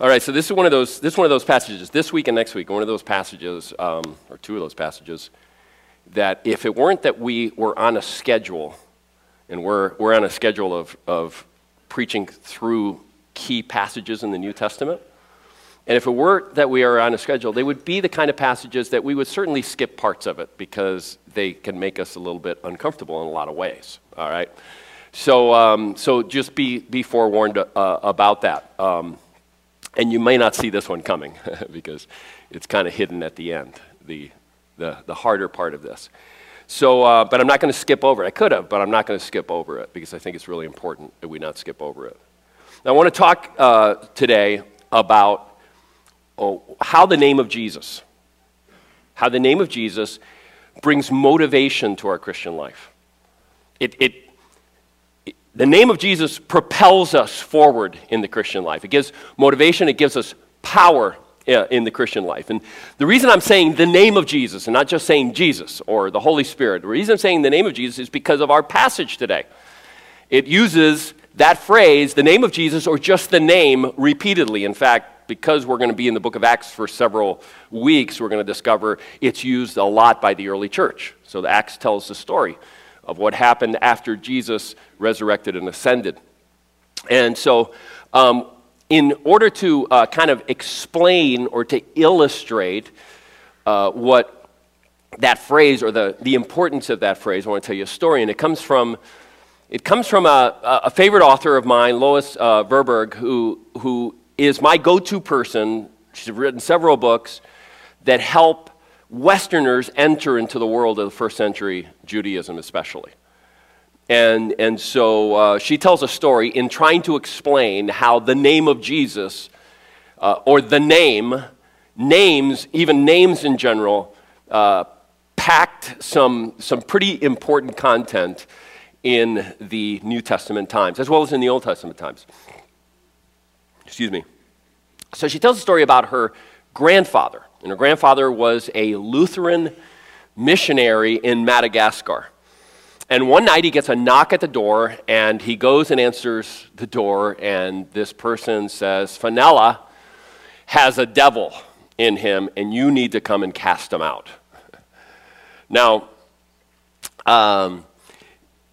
All right, so this is one of those. This is one of those passages. This week and next week, one of those passages, um, or two of those passages, that if it weren't that we were on a schedule, and we're we're on a schedule of of preaching through key passages in the New Testament, and if it weren't that we are on a schedule, they would be the kind of passages that we would certainly skip parts of it because they can make us a little bit uncomfortable in a lot of ways. All right, so um, so just be be forewarned uh, about that. Um, and you may not see this one coming because it's kind of hidden at the end, the, the, the harder part of this. So, uh, but I'm not going to skip over it. I could have, but I'm not going to skip over it because I think it's really important that we not skip over it. Now, I want to talk uh, today about oh, how the name of Jesus, how the name of Jesus brings motivation to our Christian life. It, it, the name of Jesus propels us forward in the Christian life. It gives motivation, it gives us power uh, in the Christian life. And the reason I'm saying the name of Jesus and not just saying Jesus or the Holy Spirit, the reason I'm saying the name of Jesus is because of our passage today. It uses that phrase, the name of Jesus, or just the name, repeatedly. In fact, because we're going to be in the book of Acts for several weeks, we're going to discover it's used a lot by the early church. So the Acts tells the story of what happened after Jesus resurrected and ascended. And so, um, in order to uh, kind of explain or to illustrate uh, what that phrase or the, the importance of that phrase, I want to tell you a story. And it comes from, it comes from a, a favorite author of mine, Lois uh, Tverberg, who, who is my go to person. She's written several books that help Westerners enter into the world of the first century Judaism, especially. And, and so uh, she tells a story in trying to explain how the name of Jesus, uh, or the name, names, even names in general, uh, packed some, some pretty important content in the New Testament times, as well as in the Old Testament times. Excuse me. So she tells a story about her grandfather. And her grandfather was a Lutheran missionary in Madagascar. And one night he gets a knock at the door, and he goes and answers the door, and this person says, Fenella has a devil in him, and you need to come and cast him out. Now, um,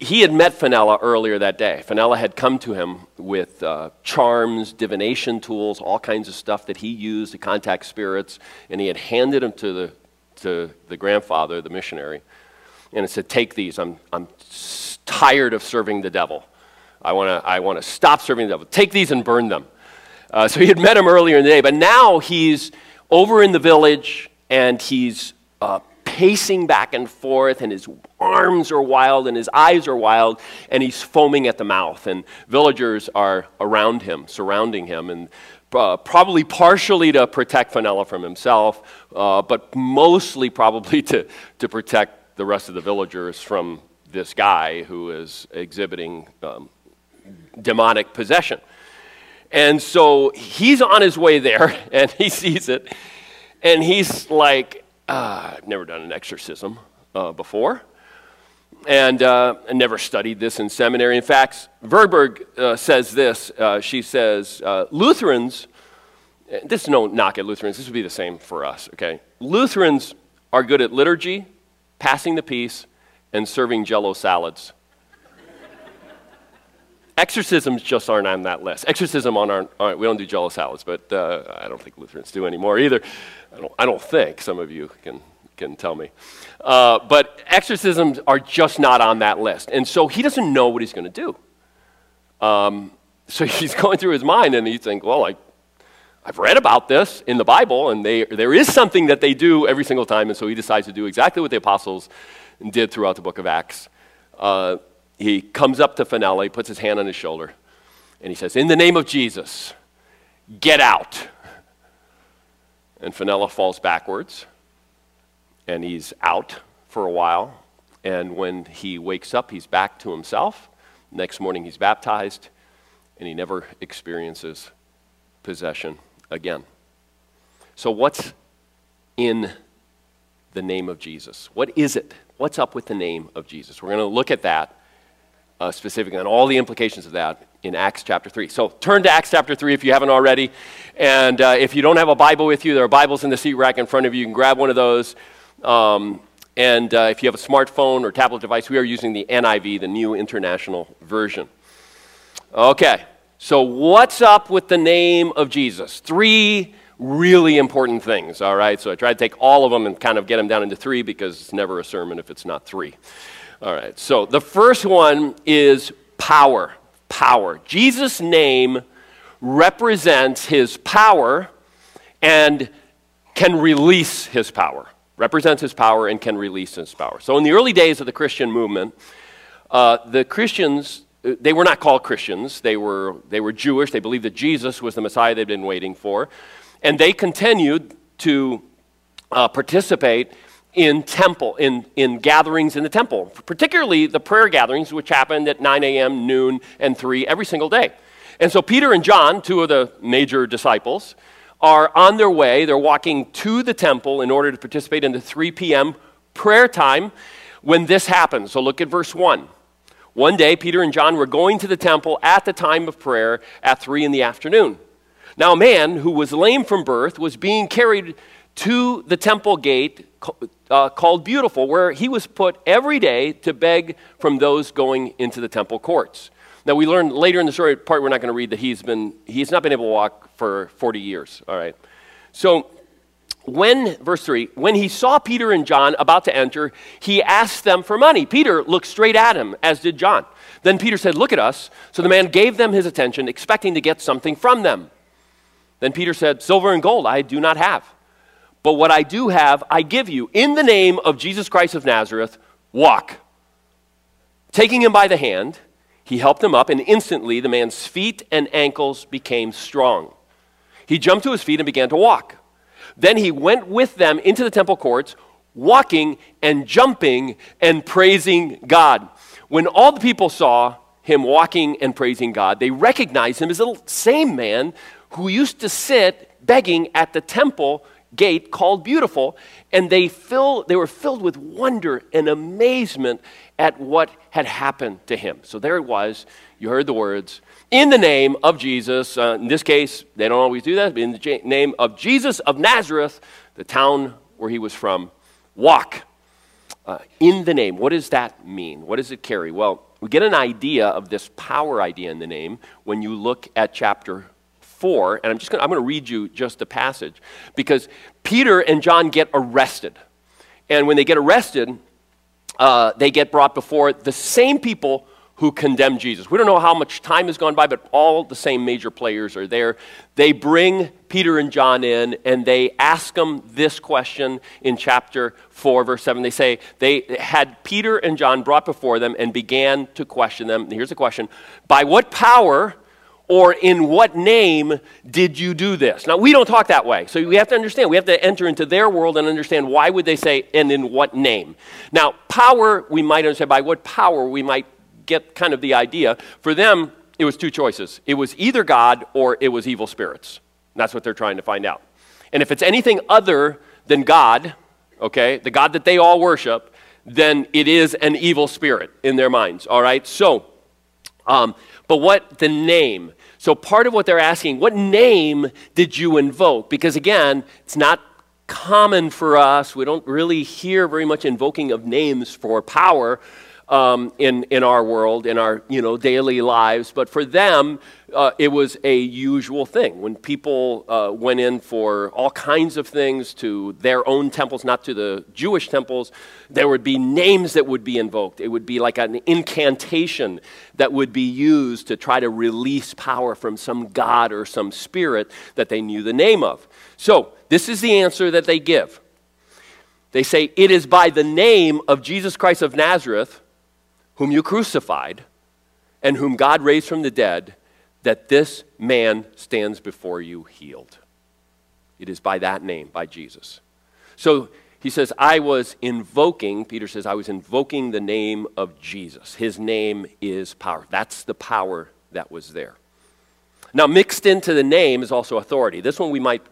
he had met Fenella earlier that day. Fenella had come to him with uh, charms, divination tools, all kinds of stuff that he used to contact spirits, and he had handed them to the, to the grandfather, the missionary, and it said, Take these. I'm, I'm tired of serving the devil. I want to I wanna stop serving the devil. Take these and burn them. Uh, so he had met him earlier in the day, but now he's over in the village and he's uh, pacing back and forth, and his arms are wild, and his eyes are wild, and he's foaming at the mouth. And villagers are around him, surrounding him, and uh, probably partially to protect Fenella from himself, uh, but mostly probably to, to protect the rest of the villagers from this guy who is exhibiting um, demonic possession. And so he's on his way there, and he sees it, and he's like, uh, I've never done an exorcism uh, before and uh, never studied this in seminary. In fact, Tverberg uh, says this. Uh, she says, uh, Lutherans, this is no knock at Lutherans, this would be the same for us, okay? Lutherans are good at liturgy, passing the peace, and serving jello salads. Exorcisms just aren't on that list. Exorcism on our, our we don't do jello salads, but uh, I don't think Lutherans do anymore either. I don't, I don't think. Some of you can, can tell me. Uh, but exorcisms are just not on that list. And so he doesn't know what he's going to do. Um, so he's going through his mind and he's thinking, well, I, I've read about this in the Bible, and they, there is something that they do every single time. And so he decides to do exactly what the apostles did throughout the book of Acts. Uh, he comes up to Fenella, he puts his hand on his shoulder, and he says, In the name of Jesus, get out. And Fenella falls backwards, and he's out for a while. And when he wakes up, he's back to himself. Next morning, he's baptized, and he never experiences possession again. So, what's in the name of Jesus? What is it? What's up with the name of Jesus? We're going to look at that uh, specifically and all the implications of that in Acts chapter 3. So turn to Acts chapter 3 if you haven't already. And uh, if you don't have a Bible with you, there are Bibles in the seat rack in front of you. You can grab one of those. Um, and uh, if you have a smartphone or tablet device, we are using the NIV, the New International Version. Okay, so what's up with the name of Jesus? Three really important things, all right? So I tried to take all of them and kind of get them down into three because it's never a sermon if it's not three. All right, so the first one is power. Power. Jesus' name represents his power and can release his power. Represents his power and can release his power. So in the early days of the Christian movement, uh, the Christians they were not called Christians. They were, they were Jewish. They believed that Jesus was the Messiah they'd been waiting for. And they continued to uh, participate in temple, in, in gatherings in the temple, particularly the prayer gatherings, which happened at 9 a.m., noon, and 3 every single day. And so Peter and John, two of the major disciples, are on their way. They're walking to the temple in order to participate in the 3 p.m. prayer time when this happens. So look at verse 1. One day, Peter and John were going to the temple at the time of prayer at 3 in the afternoon. Now, a man who was lame from birth was being carried to the temple gate uh, called Beautiful, where he was put every day to beg from those going into the temple courts. Now, we learn later in the story part we're not going to read that he's been, he's not been able to walk for 40 years, all right? So, when, verse 3, when he saw Peter and John about to enter, he asked them for money. Peter looked straight at him, as did John. Then Peter said, Look at us. So the man gave them his attention, expecting to get something from them. Then Peter said, Silver and gold I do not have. But what I do have, I give you. In the name of Jesus Christ of Nazareth, walk. Taking him by the hand, he helped him up, and instantly the man's feet and ankles became strong. He jumped to his feet and began to walk. Then he went with them into the temple courts, walking and jumping and praising God. When all the people saw him walking and praising God, they recognized him as the same man who used to sit begging at the temple gate called Beautiful, and they, fill, they were filled with wonder and amazement at what had happened to him. So there it was. You heard the words in the name of Jesus. Uh, in this case, they don't always do that, but in the name of Jesus of Nazareth, the town where he was from, walk. Uh, in the name. What does that mean? What does it carry? Well, we get an idea of this power idea in the name when you look at chapter 4, and I'm just going to read you just a passage because Peter and John get arrested. And when they get arrested, uh, they get brought before the same people who condemn Jesus. We don't know how much time has gone by, but all the same major players are there. They bring Peter and John in and they ask them this question in chapter 4, verse 7. They say, They had Peter and John brought before them and began to question them. And here's the question By what power or in what name did you do this now we don't talk that way so we have to understand we have to enter into their world and understand why would they say and in what name now power we might understand by what power we might get kind of the idea. For them, it was two choices it was either God or it was evil spirits. That's what they're trying to find out. And if it's anything other than God, okay, the God that they all worship, then it is an evil spirit in their minds, all right? So, um, but what the name? So, part of what they're asking, what name did you invoke? Because again, it's not common for us. We don't really hear very much invoking of names for power um, in, in our world, in our you know, daily lives. But for them, uh, it was a usual thing. When people uh, went in for all kinds of things to their own temples, not to the Jewish temples, there would be names that would be invoked. It would be like an incantation that would be used to try to release power from some god or some spirit that they knew the name of. So, this is the answer that they give. They say, It is by the name of Jesus Christ of Nazareth whom you crucified and whom God raised from the dead, that this man stands before you healed. It is by that name, by Jesus. So he says, I was invoking, Peter says, I was invoking the name of Jesus. His name is power. That's the power that was there. Now, mixed into the name is also authority. This one we might,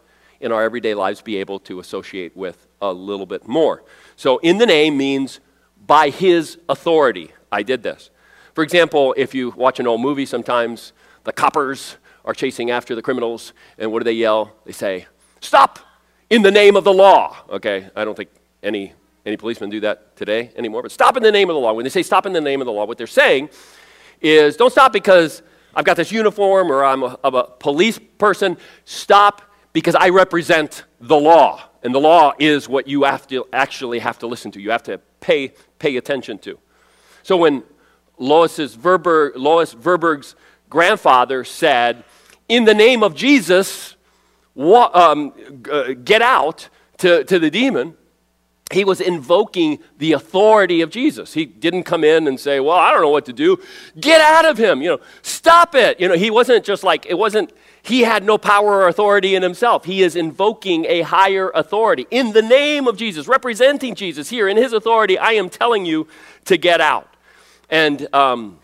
in our everyday lives, be able to associate with a little bit more. So, in the name means by his authority. I did this. For example, if you watch an old movie, sometimes the coppers are chasing after the criminals, and what do they yell? They say, Stop in the name of the law. Okay, I don't think any, any policemen do that today anymore, but stop in the name of the law. When they say stop in the name of the law, what they're saying is don't stop because I've got this uniform or I'm a, I'm a police person. Stop because I represent the law. And the law is what you have to actually have to listen to. You have to pay, pay attention to. So when Lois's Tverberg, Lois Tverberg's grandfather said, in the name of Jesus, wa- um, uh, get out to, to the demon, he was invoking the authority of Jesus. He didn't come in and say, Well, I don't know what to do. Get out of him. You know, stop it. You know, he wasn't just like, it wasn't, he had no power or authority in himself. He is invoking a higher authority. In the name of Jesus, representing Jesus here in his authority, I am telling you to get out. And, um,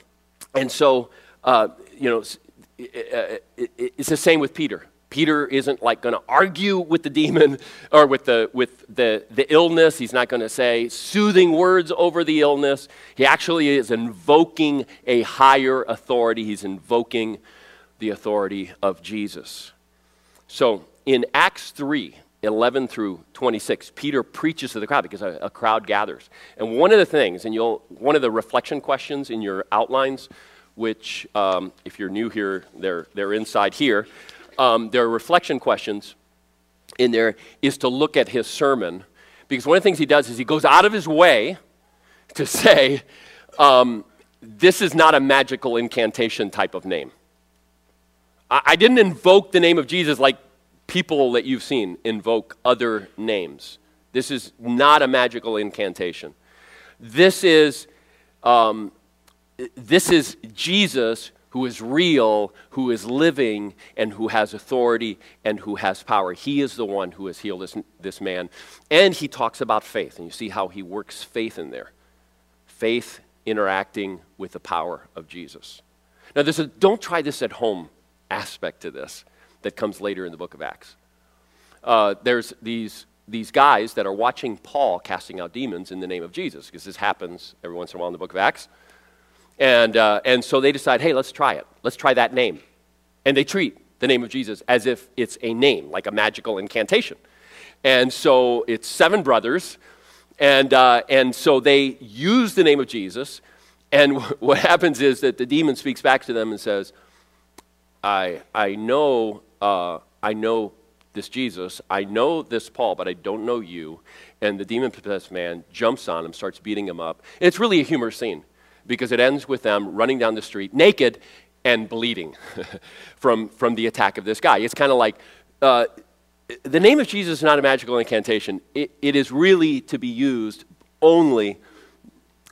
and so, uh, you know, it's the same with Peter. Peter isn't like going to argue with the demon or with the with the, the illness. He's not going to say soothing words over the illness. He actually is invoking a higher authority. He's invoking the authority of Jesus. So in Acts 3, 11 through 26, Peter preaches to the crowd because a, a crowd gathers. And one of the things, and you'll one of the reflection questions in your outlines, which um, if you're new here, they're, they're inside here um, there are reflection questions in there, is to look at his sermon. Because one of the things he does is he goes out of his way to say, um, this is not a magical incantation type of name. I, I didn't invoke the name of Jesus like people that you've seen invoke other names. This is not a magical incantation. This is, um, this is Jesus who is real, who is living, and who has authority and who has power. He is the one who has healed this, this man. And he talks about faith, and you see how he works faith in there. Faith interacting with the power of Jesus. Now, there's a don't try this at home aspect to this that comes later in the book of Acts. Uh, there's these, these guys that are watching Paul casting out demons in the name of Jesus, because this happens every once in a while in the book of Acts. And, uh, and so they decide, hey, let's try it. Let's try that name. And they treat the name of Jesus as if it's a name, like a magical incantation. And so it's seven brothers. And, uh, and so they use the name of Jesus. And what happens is that the demon speaks back to them and says, I, I know, uh, I know this Jesus. I know this Paul, but I don't know you. And the demon possessed man jumps on him, starts beating him up. And it's really a humorous scene because it ends with them running down the street naked and bleeding from, from the attack of this guy. It's kind of like uh, the name of Jesus is not a magical incantation, it, it is really to be used only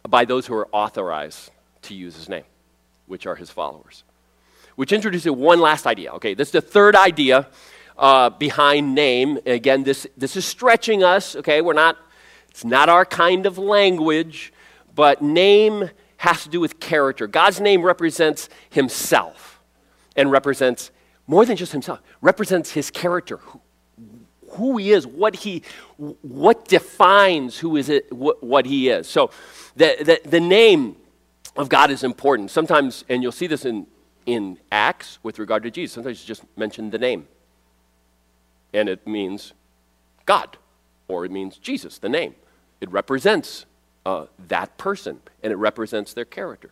by those who are authorized to use his name, which are his followers. Which introduces one last idea. Okay, this is the third idea uh, behind name. Again, this, this is stretching us, okay? We're not, it's not our kind of language, but name has to do with character. God's name represents himself and represents more than just himself, represents his character, who, who he is, what he what defines who is it, what, what he is. So the, the, the name of God is important. Sometimes, and you'll see this in, in Acts with regard to Jesus, sometimes you just mention the name. And it means God, or it means Jesus, the name. It represents uh, that person, and it represents their character.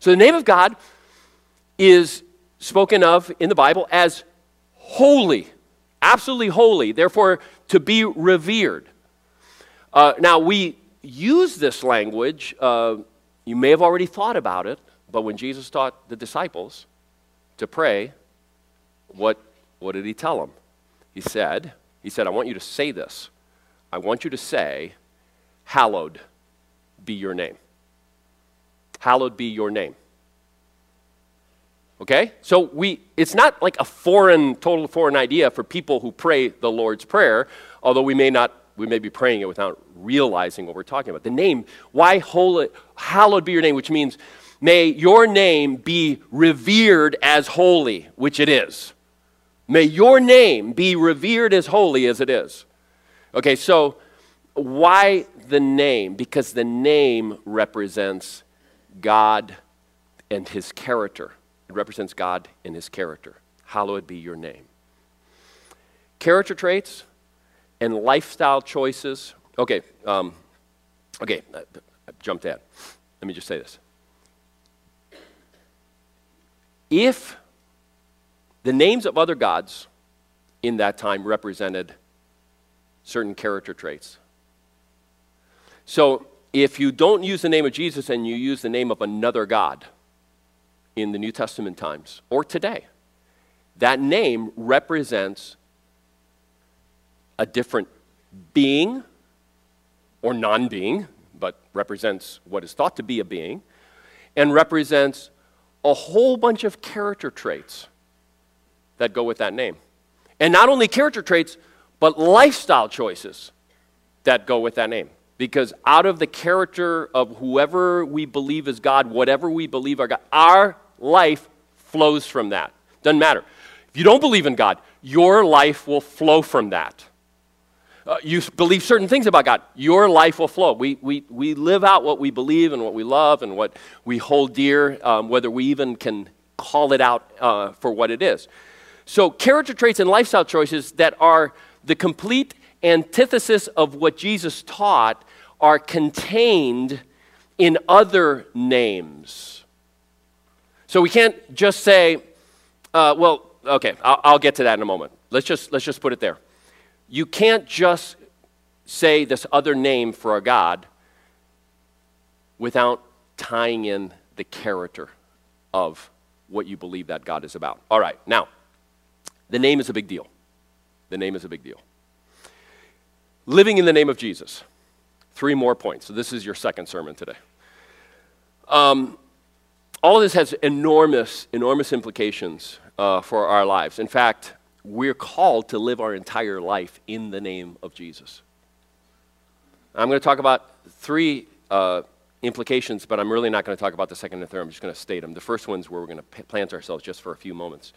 So the name of God is spoken of in the Bible as holy, absolutely holy, therefore to be revered. Uh, now, we use this language, uh, you may have already thought about it, but when Jesus taught the disciples to pray, what, what did he tell them? He said, he said, I want you to say this. I want you to say, hallowed be your name. Hallowed be your name. Okay? So we it's not like a foreign, total foreign idea for people who pray the Lord's Prayer, although we may not we may be praying it without realizing what we're talking about. The name, why holy, hallowed be your name, which means may your name be revered as holy, which it is. May your name be revered as holy as it is. Okay, so why the name? Because the name represents God and his character. It represents God and his character. Hallowed be your name. Character traits and lifestyle choices. Okay, um, okay, I, I jumped ahead. Let me just say this. If the names of other gods in that time represented certain character traits. So if you don't use the name of Jesus and you use the name of another God in the New Testament times or today, that name represents a different being or non being, but represents what is thought to be a being, and represents a whole bunch of character traits that go with that name. And not only character traits, but lifestyle choices that go with that name. Because out of the character of whoever we believe is God, whatever we believe are God, our life flows from that. Doesn't matter. If you don't believe in God, your life will flow from that. Uh, you believe certain things about God, your life will flow. We, we, we live out what we believe and what we love and what we hold dear, um, whether we even can call it out uh, for what it is. So, character traits and lifestyle choices that are the complete antithesis of what Jesus taught are contained in other names. So we can't just say, uh, well, okay, I'll, I'll get to that in a moment. Let's just, let's just put it there. You can't just say this other name for a God without tying in the character of what you believe that God is about. All right, now, the name is a big deal. The name is a big deal. Living in the name of Jesus. Three more points. So, this is your second sermon today. Um, all of this has enormous, enormous implications uh, for our lives. In fact, we're called to live our entire life in the name of Jesus. I'm going to talk about three uh, implications, but I'm really not going to talk about the second and third. I'm just going to state them. The first one's where we're going to plant ourselves just for a few moments.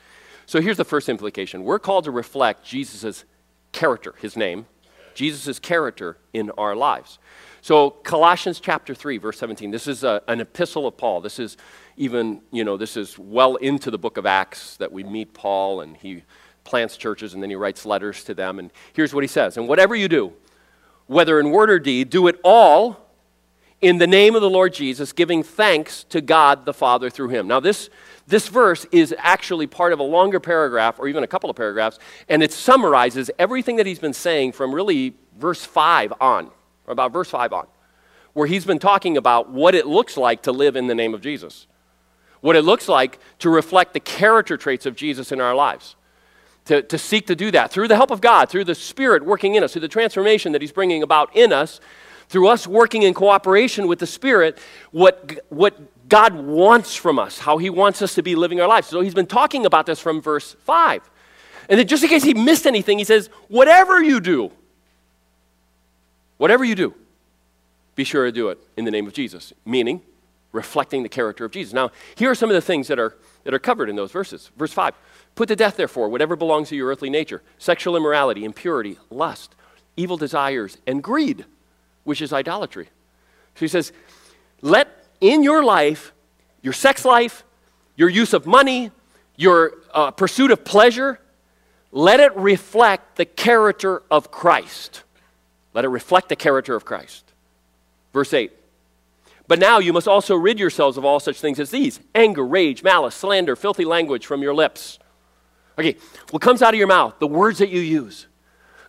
So here's the first implication we're called to reflect Jesus' character, his name, Jesus' character in our lives. So Colossians chapter 3, verse 17, this is a, an epistle of Paul. This is even, you know, this is well into the book of Acts that we meet Paul and he plants churches and then he writes letters to them. And here's what he says And whatever you do, whether in word or deed, do it all in the name of the Lord Jesus, giving thanks to God the Father through him. Now, this this verse is actually part of a longer paragraph, or even a couple of paragraphs, and it summarizes everything that he's been saying from really verse 5 on, about verse 5 on, where he's been talking about what it looks like to live in the name of Jesus, what it looks like to reflect the character traits of Jesus in our lives. To, to seek to do that through the help of God, through the Spirit working in us, through the transformation that He's bringing about in us, through us working in cooperation with the Spirit, what, what God wants from us, how He wants us to be living our lives. So He's been talking about this from verse 5. And then, just in case He missed anything, He says, Whatever you do, whatever you do, be sure to do it in the name of Jesus, meaning reflecting the character of Jesus. Now, here are some of the things that are, that are covered in those verses. Verse 5 Put to death, therefore, whatever belongs to your earthly nature sexual immorality, impurity, lust, evil desires, and greed, which is idolatry. So says, Let in your life, your sex life, your use of money, your uh, pursuit of pleasure, let it reflect the character of Christ. Let it reflect the character of Christ. Verse 8. But now you must also rid yourselves of all such things as these anger, rage, malice, slander, filthy language from your lips. Okay, what comes out of your mouth, the words that you use,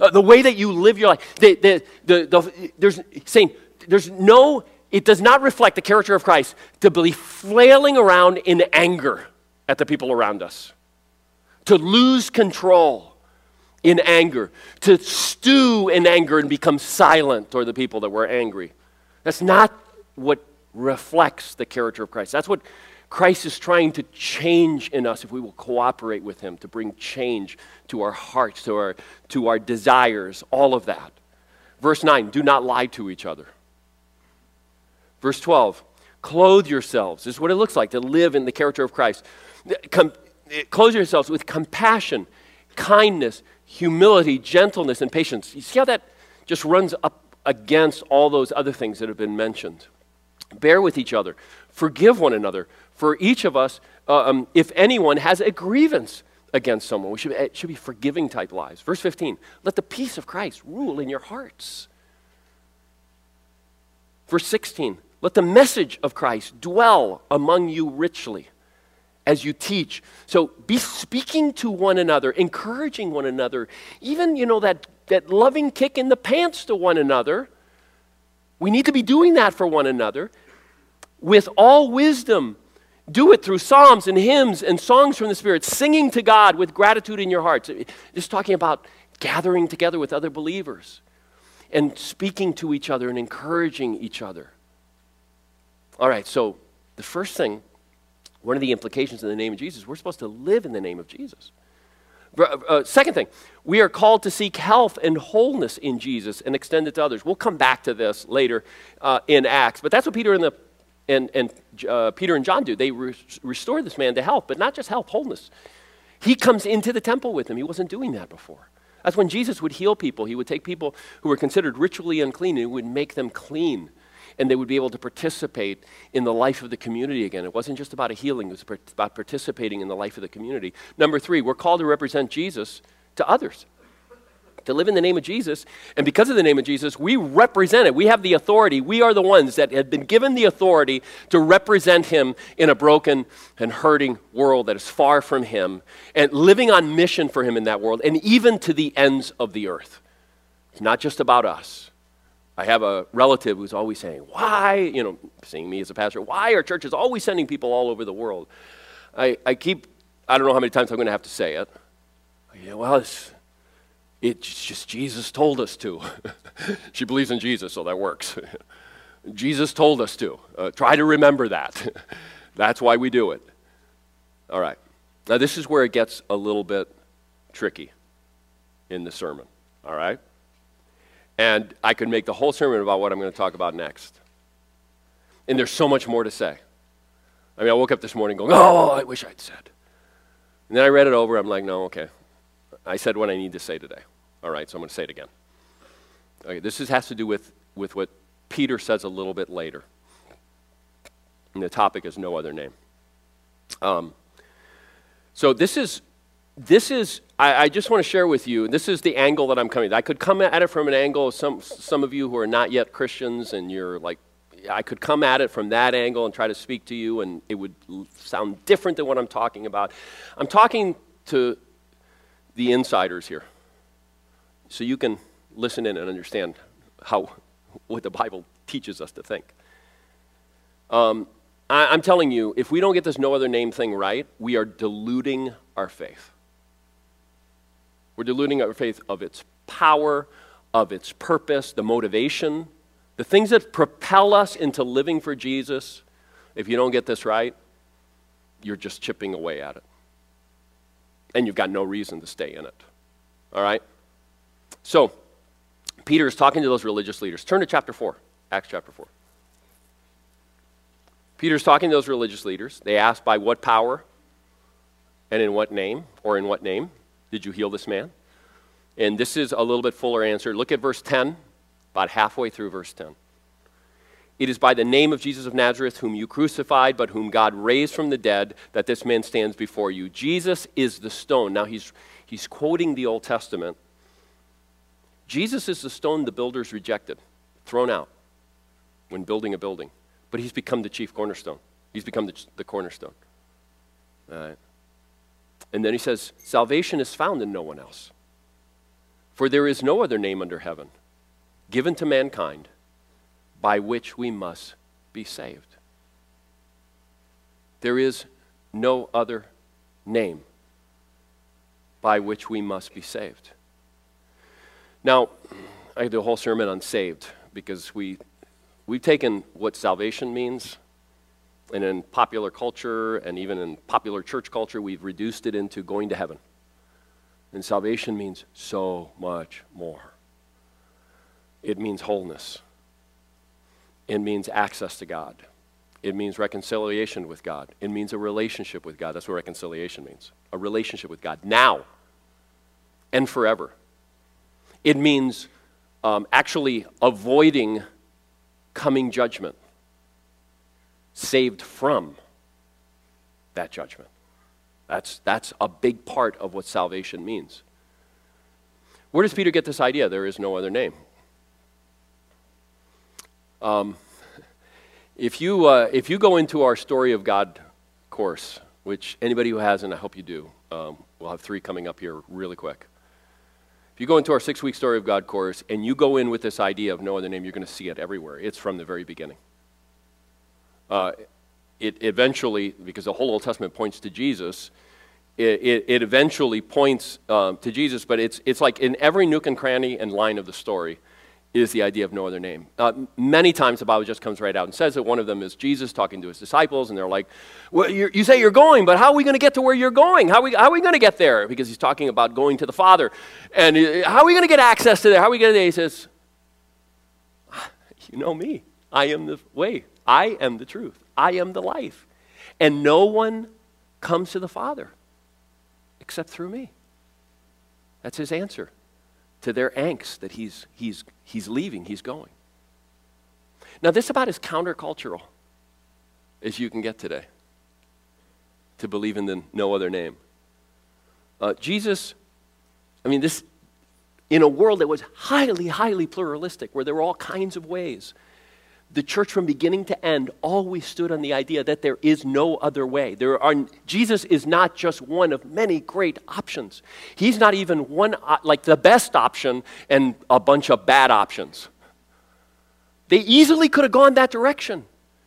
uh, the way that you live your life. The, the, the, the, there's saying there's no it does not reflect the character of Christ to be flailing around in anger at the people around us, to lose control in anger, to stew in anger and become silent toward the people that were angry. That's not what reflects the character of Christ. That's what Christ is trying to change in us if we will cooperate with Him to bring change to our hearts, to our, to our desires, all of that. Verse 9 do not lie to each other. Verse 12, clothe yourselves. This is what it looks like to live in the character of Christ. Com- clothe yourselves with compassion, kindness, humility, gentleness, and patience. You see how that just runs up against all those other things that have been mentioned. Bear with each other. forgive one another. For each of us, uh, um, if anyone has a grievance against someone, we should, it should be forgiving type lives. Verse 15, let the peace of Christ rule in your hearts. Verse 16, let the message of Christ dwell among you richly as you teach. So be speaking to one another, encouraging one another, even, you know, that, that loving kick in the pants to one another. We need to be doing that for one another with all wisdom. Do it through psalms and hymns and songs from the Spirit, singing to God with gratitude in your hearts. Just talking about gathering together with other believers and speaking to each other and encouraging each other. All right, so the first thing, one of the implications in the name of Jesus, we're supposed to live in the name of Jesus. Uh, second thing, we are called to seek health and wholeness in Jesus and extend it to others. We'll come back to this later uh, in Acts, but that's what Peter and the and, and uh, Peter and John do. They re- restore this man to health, but not just health, wholeness. He comes into the temple with them. He wasn't doing that before. That's when Jesus would heal people. He would take people who were considered ritually unclean and he would make them clean. And they would be able to participate in the life of the community again. It wasn't just about a healing, it was about participating in the life of the community. Number three, we're called to represent Jesus to others to live in the name of Jesus. And because of the name of Jesus, we represent it. We have the authority. We are the ones that have been given the authority to represent Him in a broken and hurting world that is far from Him and living on mission for Him in that world and even to the ends of the earth. It's not just about us. I have a relative who's always saying, Why, you know, seeing me as a pastor, why are churches always sending people all over the world? I, I keep, I don't know how many times I'm going to have to say it. Yeah, well, it's, it's just Jesus told us to. she believes in Jesus, so that works. Jesus told us to. Uh, try to remember that. That's why we do it. All right. Now, this is where it gets a little bit tricky in the sermon. All right? And I could make the whole sermon about what I'm going to talk about next. And there's so much more to say. I mean, I woke up this morning going, oh, I wish I'd said. And then I read it over. I'm like, no, okay. I said what I need to say today. All right, so I'm going to say it again. Okay, this is, has to do with, with what Peter says a little bit later. And the topic is no other name. Um, so this is, this is I, I just want to share with you, this is the angle that I'm coming. I could come at it from an angle, some, some of you who are not yet Christians and you're like, I could come at it from that angle and try to speak to you, and it would sound different than what I'm talking about. I'm talking to the insiders here so you can listen in and understand how, what the Bible teaches us to think. Um, I, am telling you, if we don't get this no other name thing right, we are diluting our faith. We're diluting our faith of its power, of its purpose, the motivation, the things that propel us into living for Jesus. If you don't get this right, you're just chipping away at it. And you've got no reason to stay in it. All right? So, Peter is talking to those religious leaders. Turn to chapter 4, Acts chapter 4. Peter's talking to those religious leaders. They ask, By what power and in what name, or in what name, did you heal this man? And this is a little bit fuller answer. Look at verse 10, about halfway through verse 10. It is by the name of Jesus of Nazareth, whom you crucified, but whom God raised from the dead, that this man stands before you. Jesus is the stone. Now, he's, he's quoting the Old Testament Jesus is the stone the builders rejected, thrown out when building a building. But he's become the chief cornerstone. He's become the, the cornerstone. All right. And then he says, Salvation is found in no one else. For there is no other name under heaven given to mankind by which we must be saved. There is no other name by which we must be saved. Now, I could do a whole sermon on saved because we, we've taken what salvation means, and in popular culture and even in popular church culture, we've reduced it into going to heaven. And salvation means so much more. It means wholeness. It means access to God. It means reconciliation with God. It means a relationship with God. That's what reconciliation means a relationship with God now and forever. It means um, actually avoiding coming judgment. saved from that judgment. That's, that's a big part of what salvation means. Where does Peter get this idea? There is no other name. Um, if, you, uh, if you go into our Story of God course, which anybody who hasn't, I hope you do, um, we'll have three coming up here really quick. You go into our six week Story of God course and you go in with this idea of no other name, you're going to see it everywhere. It's from the very beginning. Uh, it eventually, because the whole Old Testament points to Jesus, it, it, it eventually points um, to Jesus, but it's, it's like in every nook and cranny and line of the story is the idea of no other name. Uh, many times the Bible just comes right out and says that one of them is Jesus talking to his disciples, and they're like, well, you say you're going, but how are we going to get to where you're going? How are we, we going to get there? Because he's talking about going to the Father. And uh, how are we going to get access to there? How are we going to He says, You know me. I am the way. I am the truth. I am the life. And no one comes to the Father except through me. That's his answer to their angst that he's, he's, he's leaving, he's going. Now, this about as countercultural as you can get today to believe in the no other name. Uh, Jesus, I mean, this, in a world that was highly, highly pluralistic, where there were all kinds of ways the church from beginning to end always stood on the idea that there is no other way. There are, Jesus is not just one of many great options. He's not even one, uh, like the best option and a bunch of bad options. They easily could have gone that direction.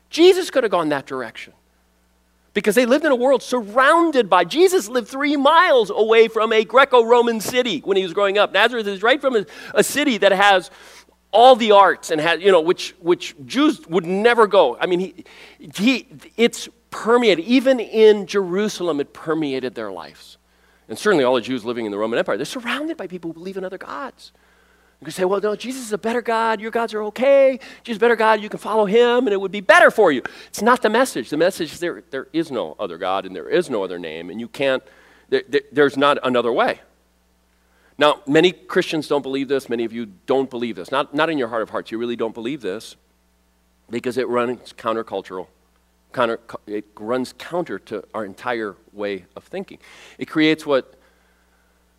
Jesus could have gone that direction. Because they lived in a world surrounded by, Jesus lived three miles away from a Greco Roman city when he was growing up. Nazareth is right from a, a city that has all the arts and had, you know, which, which Jews would never go. I mean, he, he, it's permeated. Even in Jerusalem, it permeated their lives. And certainly all the Jews living in the Roman Empire, they're surrounded by people who believe in other gods. You can say, well, no, Jesus is a better God. Your gods are okay. Jesus is a better God. You can follow him, and it would be better for you. It's not the message. The message is there, there is no other God, and there is no other name, and you can't, there, there, there's not another way. Now, many Christians don't believe this. Many of you don't believe this. Not, not in your heart of hearts. You really don't believe this because it runs countercultural. Counter, it runs counter to our entire way of thinking. It creates what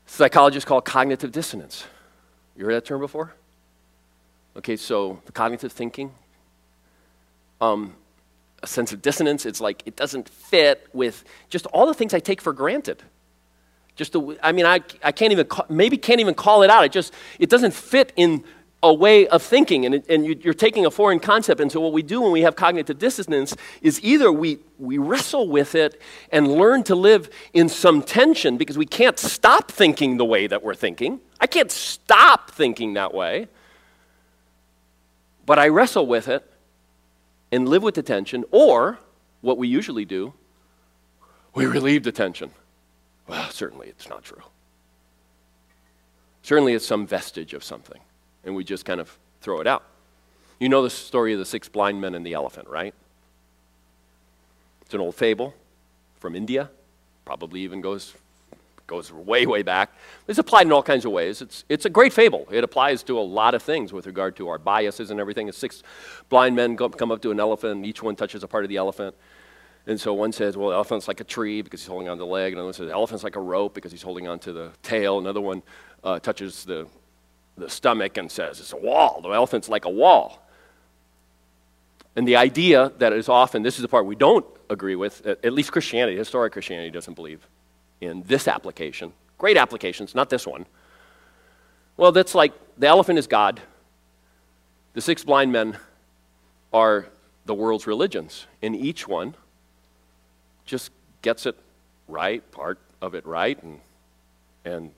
psychologists call cognitive dissonance. You heard that term before? Okay, so the cognitive thinking, um, a sense of dissonance, it's like it doesn't fit with just all the things I take for granted. Just the, I mean, I, I can't even, call, maybe can't even call it out. It just, it doesn't fit in a way of thinking, and, it, and you, are taking a foreign concept. And so, what we do when we have cognitive dissonance is either we, we wrestle with it and learn to live in some tension because we can't stop thinking the way that we're thinking. I can't stop thinking that way, but I wrestle with it and live with the tension, or what we usually do, we relieve the tension. Well, certainly it's not true. Certainly it's some vestige of something, and we just kind of throw it out. You know the story of the six blind men and the elephant, right? It's an old fable from India, probably even goes, goes way, way back. It's applied in all kinds of ways. It's, it's a great fable. It applies to a lot of things with regard to our biases and everything. It's six blind men come up to an elephant, each one touches a part of the elephant. And so one says, well, the elephant's like a tree because he's holding on to the leg. Another one says, the elephant's like a rope because he's holding on to the tail. Another one uh, touches the, the stomach and says, it's a wall. The elephant's like a wall. And the idea that is often, this is the part we don't agree with, at least Christianity, historic Christianity doesn't believe in this application. Great applications, not this one. Well, that's like the elephant is God, the six blind men are the world's religions, and each one just gets it right, part of it right, and, and,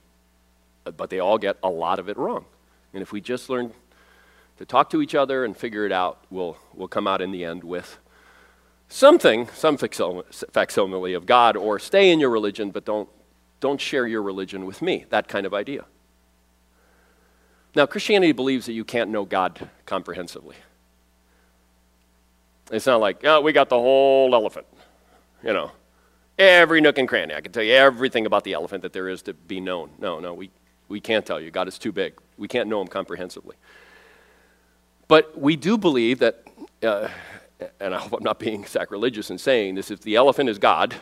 uh, but they all get a lot of it wrong. And if we just learn to talk to each other and figure it out, we'll, we'll come out in the end with something, some facsimile of God, or stay in your religion, but don't, don't share your religion with me. That kind of idea. Now, Christianity believes that you can't know God comprehensively. It's not like, oh, we got the whole elephant you know, every nook and cranny. I can tell you everything about the elephant that there is to be known. No, no, we, we can't tell you. God is too big. We can't know him comprehensively. But we do believe that uh, and I hope I'm not being sacrilegious in saying this, if the elephant is God,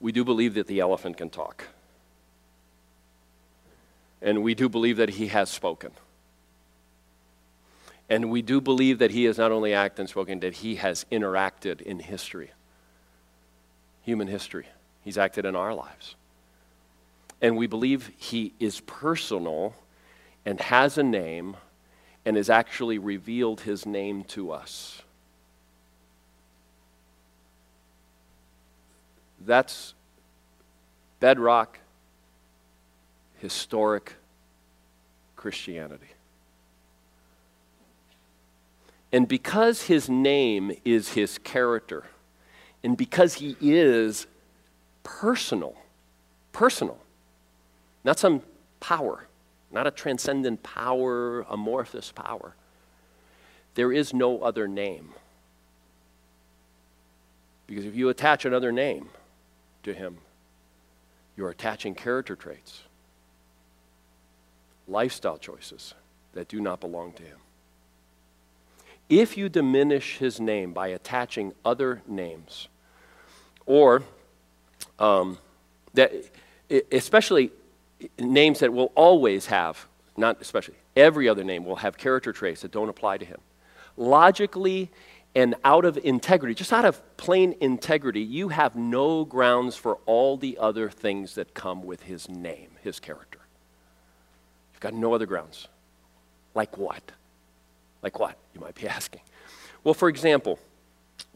we do believe that the elephant can talk. And we do believe that he has spoken. And we do believe that he has not only acted and spoken, that he has interacted in history, human history. He's acted in our lives. And we believe he is personal and has a name and has actually revealed his name to us. That's bedrock, historic Christianity. And because his name is his character, and because he is personal, personal, not some power, not a transcendent power, amorphous power, there is no other name. Because if you attach another name to him, you're attaching character traits, lifestyle choices that do not belong to him. If you diminish his name by attaching other names, or um, that, especially names that will always have, not especially, every other name will have character traits that don't apply to him. Logically and out of integrity, just out of plain integrity, you have no grounds for all the other things that come with his name, his character. You've got no other grounds. Like what? Like what, you might be asking? Well, for example,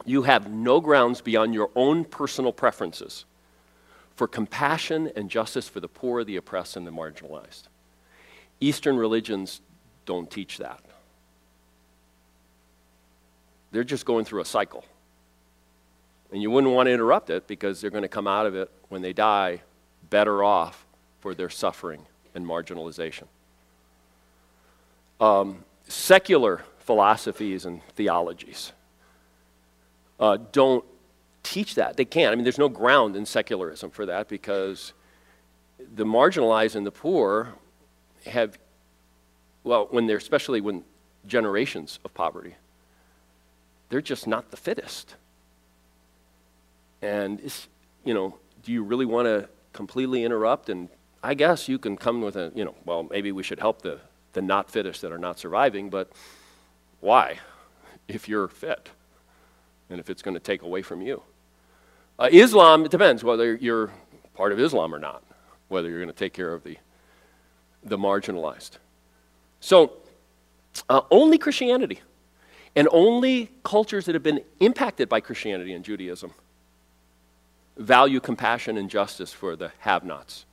you have no grounds beyond your own personal preferences for compassion and justice for the poor, the oppressed, and the marginalized. Eastern religions don't teach that. They're just going through a cycle. And you wouldn't want to interrupt it because they're going to come out of it when they die better off for their suffering and marginalization. Um, secular philosophies and theologies uh, don't teach that. They can't. I mean, there's no ground in secularism for that because the marginalized and the poor have, well, when they're, especially when generations of poverty, they're just not the fittest. And, you know, do you really want to completely interrupt? And I guess you can come with a, you know, well, maybe we should help the, the not fittest that are not surviving, but why? If you're fit and if it's going to take away from you. Uh, Islam, it depends whether you're part of Islam or not, whether you're going to take care of the, the marginalized. So, uh, only Christianity and only cultures that have been impacted by Christianity and Judaism value compassion and justice for the have nots.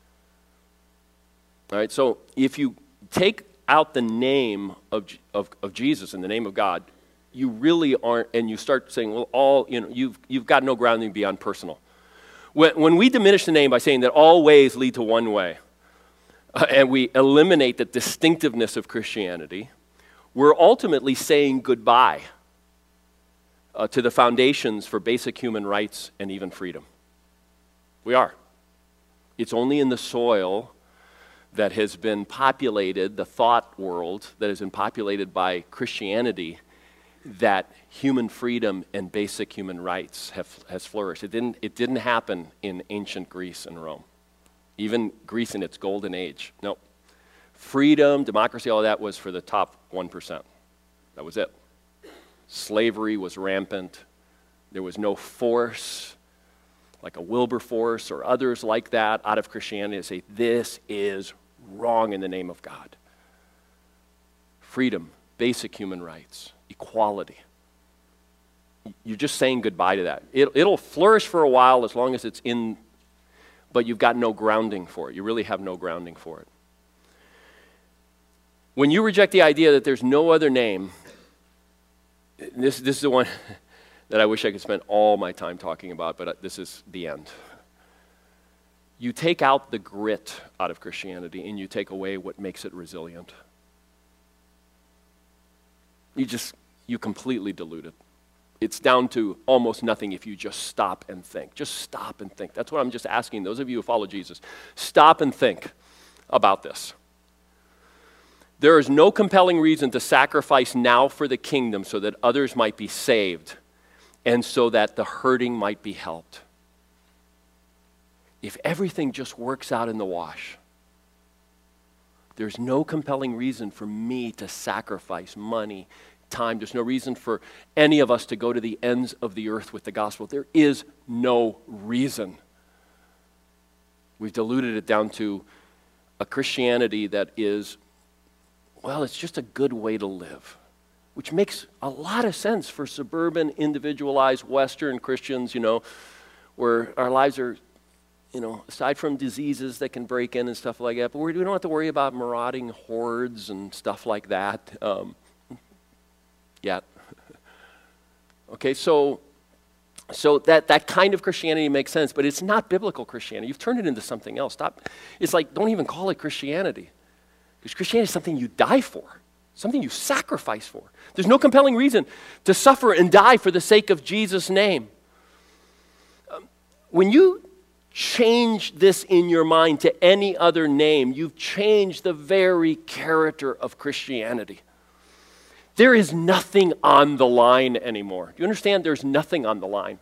All right, so if you take out the name of, of, of Jesus and the name of God, you really aren't, and you start saying, well, all, you know, you've, you've got no grounding beyond personal. When, when we diminish the name by saying that all ways lead to one way, uh, and we eliminate the distinctiveness of Christianity, we're ultimately saying goodbye uh, to the foundations for basic human rights and even freedom. We are. It's only in the soil that has been populated, the thought world that has been populated by Christianity, that human freedom and basic human rights have, has flourished. It didn't, it didn't happen in ancient Greece and Rome, even Greece in its golden age. No. Freedom, democracy, all that was for the top 1%. That was it. Slavery was rampant. There was no force, like a Wilberforce or others like that, out of Christianity to say, this is wrong in the name of God. Freedom, basic human rights equality. You're just saying goodbye to that. It, it'll flourish for a while as long as it's in, but you've got no grounding for it. You really have no grounding for it. When you reject the idea that there's no other name, this, this is the one that I wish I could spend all my time talking about, but uh, this is the end. You take out the grit out of Christianity and you take away what makes it resilient. You just you completely dilute it. It's down to almost nothing if you just stop and think. Just stop and think. That's what I'm just asking those of you who follow Jesus. Stop and think about this. There is no compelling reason to sacrifice now for the kingdom so that others might be saved and so that the hurting might be helped. If everything just works out in the wash, there's no compelling reason for me to sacrifice money, time. There's no reason for any of us to go to the ends of the earth with the gospel. There is no reason. We've diluted it down to a Christianity that is, well, it's just a good way to live, which makes a lot of sense for suburban, individualized Western Christians, you know, where our lives are, you know, aside from diseases that can break in and stuff like that, but we don't have to worry about marauding hordes and stuff like that um, yet. okay, so so that, that kind of Christianity makes sense, but it's not biblical Christianity. You've turned it into something else. Stop. It's like, don't even call it Christianity. Because Christianity is something you die for, something you sacrifice for. There's no compelling reason to suffer and die for the sake of Jesus' name. Um, when you change this in your mind to any other name, you've changed the very character of Christianity. There is nothing on the line anymore. Do you understand? There's nothing on the line.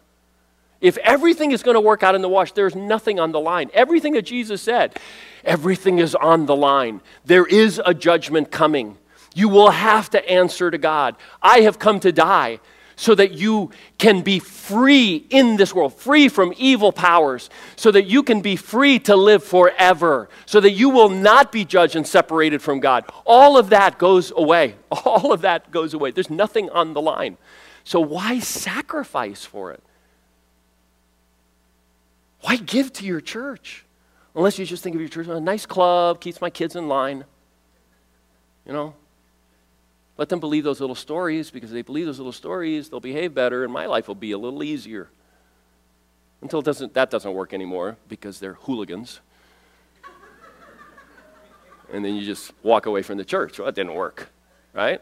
If everything is going to work out in the wash, there's nothing on the line. Everything that Jesus said, everything is on the line. There is a judgment coming. You will have to answer to God. I have come to die so that you can be free in this world, free from evil powers, so that you can be free to live forever, so that you will not be judged and separated from God. All of that goes away. All of that goes away. There's nothing on the line. So why sacrifice for it? Why give to your church? Unless you just think of your church, a nice club, keeps my kids in line. You know, let them believe those little stories because if they believe those little stories, they'll behave better and my life will be a little easier. Until doesn't, that doesn't work anymore because they're hooligans. and then you just walk away from the church. Well, that didn't work, right?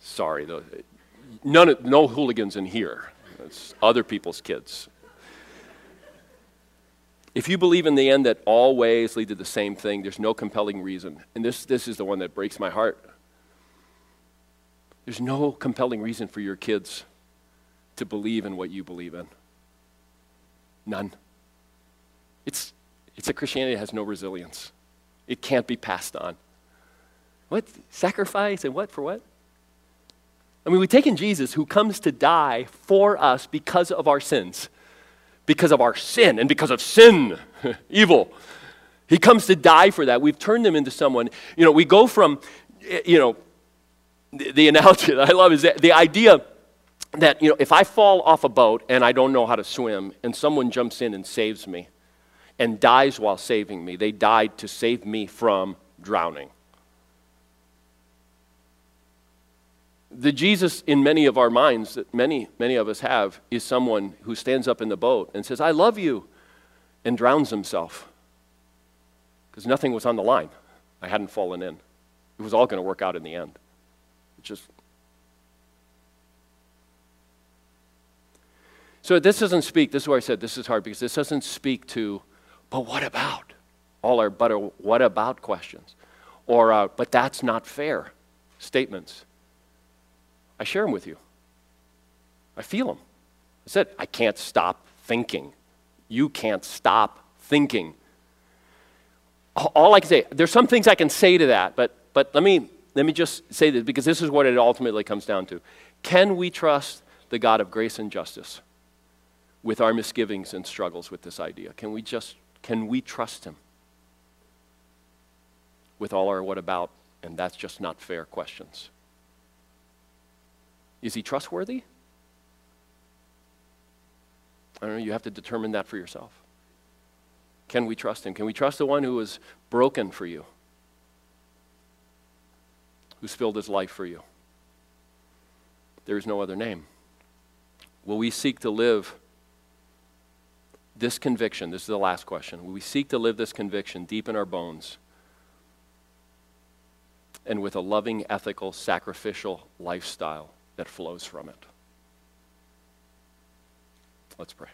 Sorry, though. None, no hooligans in here. It's other people's kids. If you believe in the end that all ways lead to the same thing, there's no compelling reason. And this, this is the one that breaks my heart. There's no compelling reason for your kids to believe in what you believe in. None. It's, it's a Christianity that has no resilience. It can't be passed on. What? Sacrifice and what for what? I mean, we've taken Jesus who comes to die for us because of our sins because of our sin and because of sin, evil. He comes to die for that. We've turned him into someone, you know, we go from, eh, you know, the, the analogy that I love is the idea that, you know, if I fall off a boat and I don't know how to swim and someone jumps in and saves me and dies while saving me, they died to save me from drowning. The Jesus in many of our minds that many, many of us have is someone who stands up in the boat and says, I love you, and drowns himself. Because nothing was on the line. I hadn't fallen in. It was all going to work out in the end. It just. So this doesn't speak, this is where I said this is hard because this doesn't speak to, but what about? All our but what about questions. Or, uh, but that's not fair statements. I share them with you. I feel them. I said, I can't stop thinking. You can't stop thinking. All I can say, there's some things I can say to that, but, but let, me, let me just say this because this is what it ultimately comes down to. Can we trust the God of grace and justice with our misgivings and struggles with this idea? Can we just, can we trust Him with all our what about and that's just not fair questions? Is he trustworthy? I don't know, you have to determine that for yourself. Can we trust him? Can we trust the one who was broken for you? Who spilled his life for you? There is no other name. Will we seek to live this conviction? This is the last question. Will we seek to live this conviction deep in our bones and with a loving, ethical, sacrificial lifestyle? That flows from it. Let's pray.